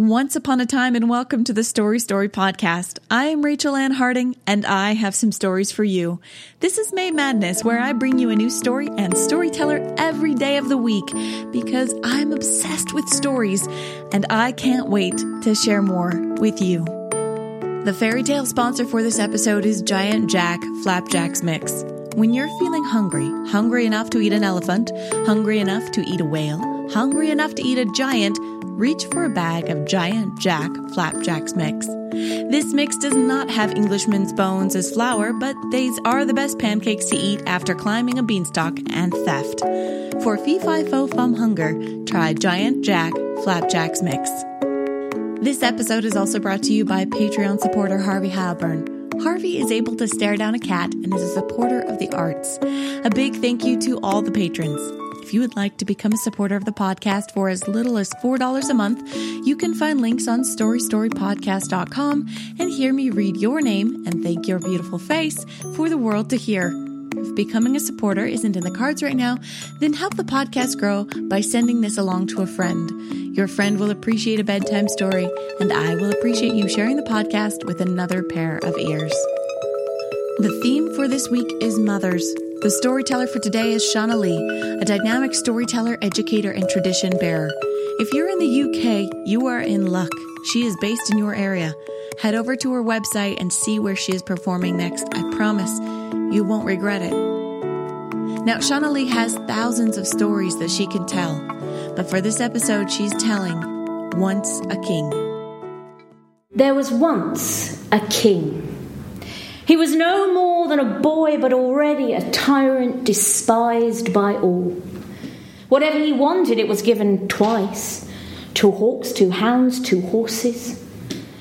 Once upon a time, and welcome to the Story Story podcast. I am Rachel Ann Harding, and I have some stories for you. This is May Madness, where I bring you a new story and storyteller every day of the week because I'm obsessed with stories, and I can't wait to share more with you. The fairy tale sponsor for this episode is Giant Jack Flapjacks Mix. When you're feeling hungry, hungry enough to eat an elephant, hungry enough to eat a whale, hungry enough to eat a giant, reach for a bag of Giant Jack Flapjacks Mix. This mix does not have Englishman's bones as flour, but these are the best pancakes to eat after climbing a beanstalk and theft. For fee fi fo fum hunger, try Giant Jack Flapjacks Mix. This episode is also brought to you by Patreon supporter Harvey Halburn. Harvey is able to stare down a cat and is a supporter of the arts. A big thank you to all the patrons. If you would like to become a supporter of the podcast for as little as $4 a month, you can find links on storystorypodcast.com and hear me read your name and thank your beautiful face for the world to hear. If becoming a supporter isn't in the cards right now, then help the podcast grow by sending this along to a friend. Your friend will appreciate a bedtime story, and I will appreciate you sharing the podcast with another pair of ears. The theme for this week is mothers. The storyteller for today is Shonaleigh, a dynamic storyteller, educator, and tradition bearer. If you're in the UK, you are in luck. She is based in your area. Head over to her website and see where she is performing next. I promise you won't regret it. Now, Shonaleigh has thousands of stories that she can tell, but for this episode, she's telling Once a King. There was once a king. He was no more than a boy, but already a tyrant despised by all. Whatever he wanted, it was given twice two hawks, two hounds, two horses.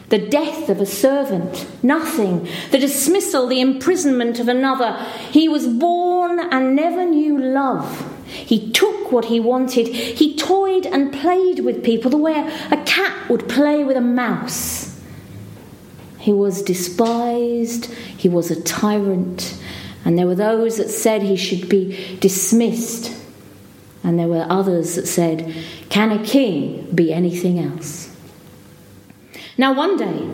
The death of a servant, nothing. The dismissal, the imprisonment of another. He was born and never knew love. He took what he wanted. He toyed and played with people the way a cat would play with a mouse. He was despised, he was a tyrant, and there were those that said he should be dismissed, and there were others that said, Can a king be anything else? Now, one day,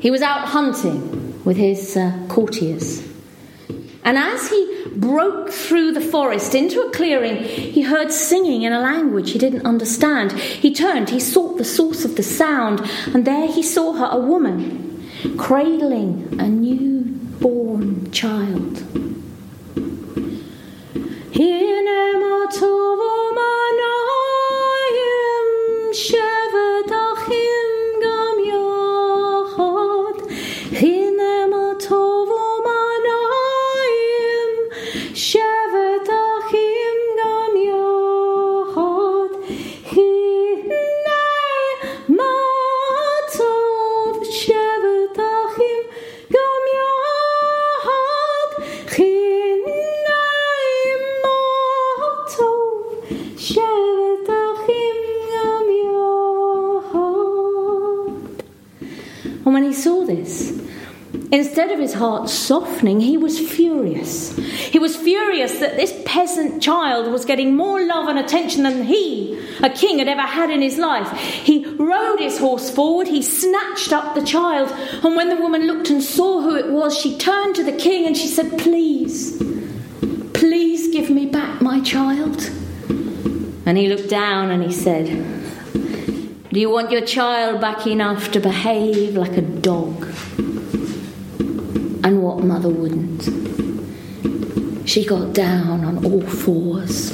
he was out hunting with his uh, courtiers, and as he broke through the forest into a clearing, he heard singing in a language he didn't understand. He turned, he sought the source of the sound, and there he saw her, a woman cradling a newborn child. And when he saw this, instead of his heart softening, he was furious. He was furious that this peasant child was getting more love and attention than he, a king, had ever had in his life. He rode his horse forward, he snatched up the child, and when the woman looked and saw who it was, she turned to the king and she said, Please, please give me back my child. And he looked down and he said, do you want your child back enough to behave like a dog? And what mother wouldn't? She got down on all fours.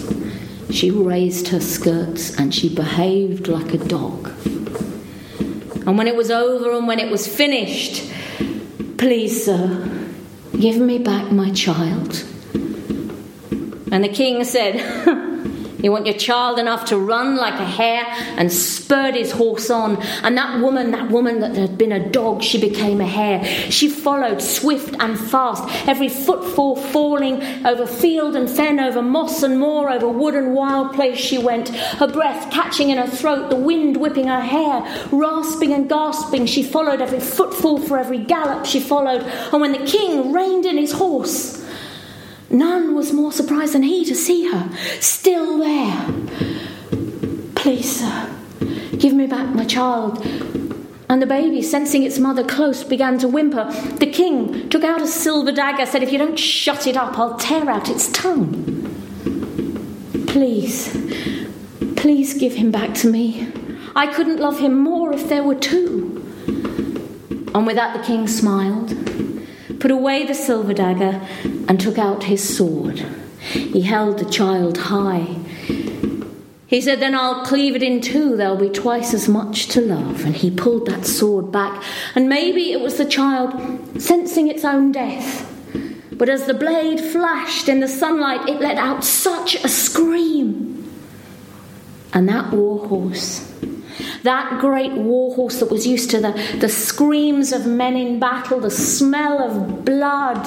She raised her skirts and she behaved like a dog. And when it was over and when it was finished, please, sir, give me back my child. And the king said, You want your child enough to run like a hare and spurred his horse on. And that woman, that woman that had been a dog, she became a hare. She followed swift and fast, every footfall falling over field and fen, over moss and moor, over wood and wild place she went, her breath catching in her throat, the wind whipping her hair, rasping and gasping. She followed every footfall for every gallop she followed. And when the king reined in his horse, None was more surprised than he to see her still there. Please, sir, give me back my child. And the baby, sensing its mother close, began to whimper. The king took out a silver dagger, said, If you don't shut it up, I'll tear out its tongue. Please, please give him back to me. I couldn't love him more if there were two. And with that, the king smiled put away the silver dagger, and took out his sword. He held the child high. He said, Then I'll cleave it in two, there'll be twice as much to love. And he pulled that sword back, and maybe it was the child sensing its own death. But as the blade flashed in the sunlight, it let out such a scream. And that war horse that great warhorse that was used to the, the screams of men in battle, the smell of blood.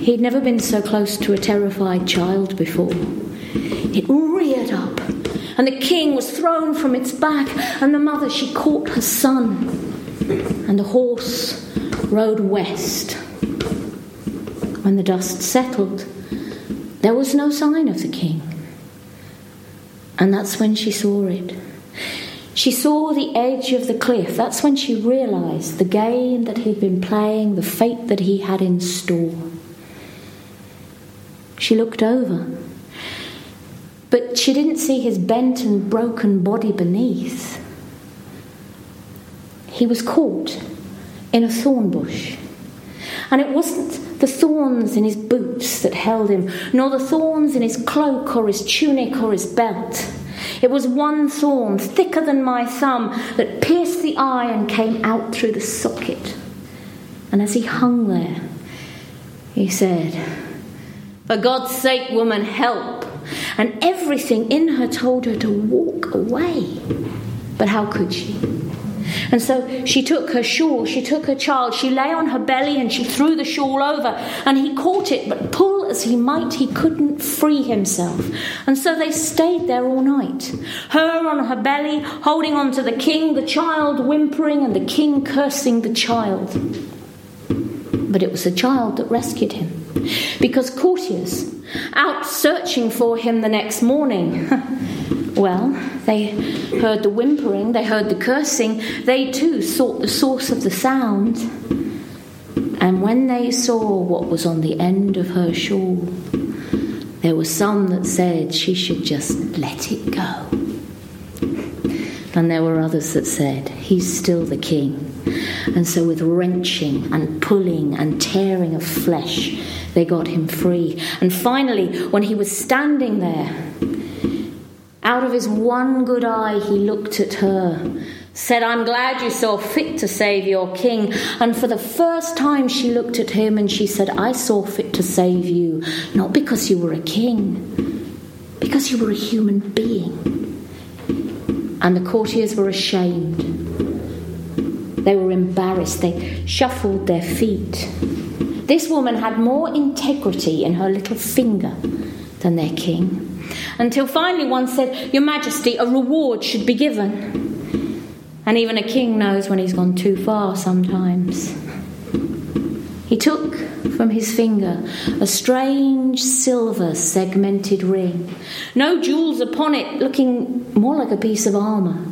He'd never been so close to a terrified child before. It reared up, and the king was thrown from its back, and the mother, she caught her son, and the horse rode west. When the dust settled, there was no sign of the king. And that's when she saw it. She saw the edge of the cliff. That's when she realised the game that he'd been playing, the fate that he had in store. She looked over, but she didn't see his bent and broken body beneath. He was caught in a thorn bush. And it wasn't the thorns in his boots that held him, nor the thorns in his cloak or his tunic or his belt. It was one thorn, thicker than my thumb, that pierced the eye and came out through the socket. And as he hung there, he said, For God's sake, woman, help. And everything in her told her to walk away. But how could she? And so she took her shawl, she took her child, she lay on her belly and she threw the shawl over. And he caught it, but pull as he might, he couldn't free himself. And so they stayed there all night. Her on her belly, holding on to the king, the child whimpering, and the king cursing the child. But it was the child that rescued him. Because courtiers, out searching for him the next morning, Well, they heard the whimpering, they heard the cursing, they too sought the source of the sound. And when they saw what was on the end of her shawl, there were some that said she should just let it go. And there were others that said, He's still the king. And so, with wrenching and pulling and tearing of flesh, they got him free. And finally, when he was standing there, out of his one good eye, he looked at her, said, I'm glad you saw fit to save your king. And for the first time, she looked at him and she said, I saw fit to save you, not because you were a king, because you were a human being. And the courtiers were ashamed. They were embarrassed. They shuffled their feet. This woman had more integrity in her little finger than their king until finally one said, Your Majesty, a reward should be given. And even a king knows when he's gone too far sometimes. He took from his finger a strange silver segmented ring, no jewels upon it, looking more like a piece of armour.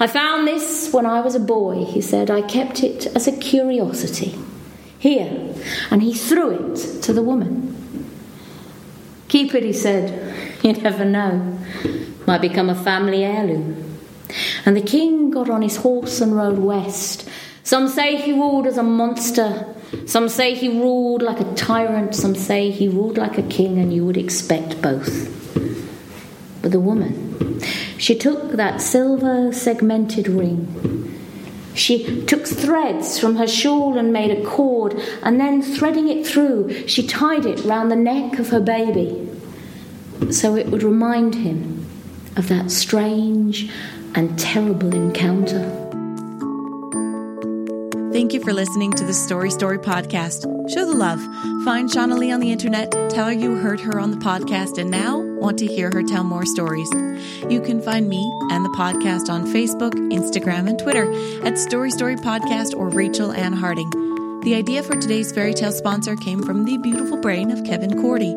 I found this when I was a boy, he said. I kept it as a curiosity. Here. And he threw it to the woman. Keep it, he said. You never know. Might become a family heirloom. And the king got on his horse and rode west. Some say he ruled as a monster. Some say he ruled like a tyrant. Some say he ruled like a king, and you would expect both. But the woman, she took that silver segmented ring. She took threads from her shawl and made a cord, and then threading it through, she tied it round the neck of her baby. So it would remind him of that strange and terrible encounter. Thank you for listening to the Story Story podcast. Show the love. Find Shonaleigh on the internet, tell her you heard her on the podcast, and now want to hear her tell more stories. You can find me and the podcast on Facebook, Instagram, and Twitter at Story Story Podcast or Rachel Ann Harding. The idea for today's fairy tale sponsor came from the beautiful brain of Kevin Cordy.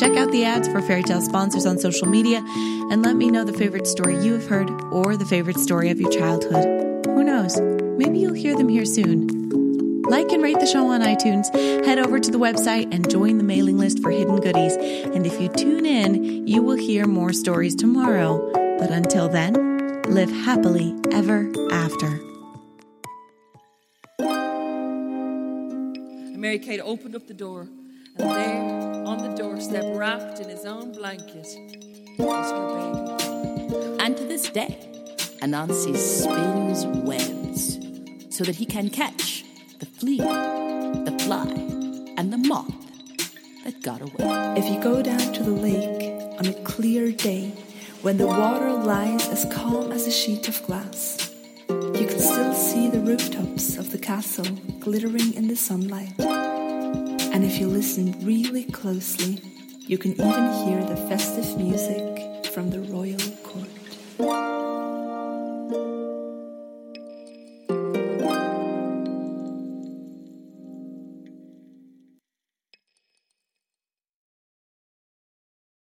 Check out the ads for fairy tale sponsors on social media and let me know the favorite story you have heard or the favorite story of your childhood. Who knows? Maybe you'll hear them here soon. Like and rate the show on iTunes, head over to the website and join the mailing list for hidden goodies. And if you tune in, you will hear more stories tomorrow. But until then, live happily ever after. Mary Kate opened up the door, and there, on the doorstep, wrapped in his own blanket, was her baby. And to this day, Anansi spins webs so that he can catch the flea, the fly, and the moth that got away. If you go down to the lake on a clear day, when the water lies as calm as a sheet of glass, you can still see the rooftops of the castle glittering in the sunlight. And if you listen really closely, you can even hear the festive music from the royal court.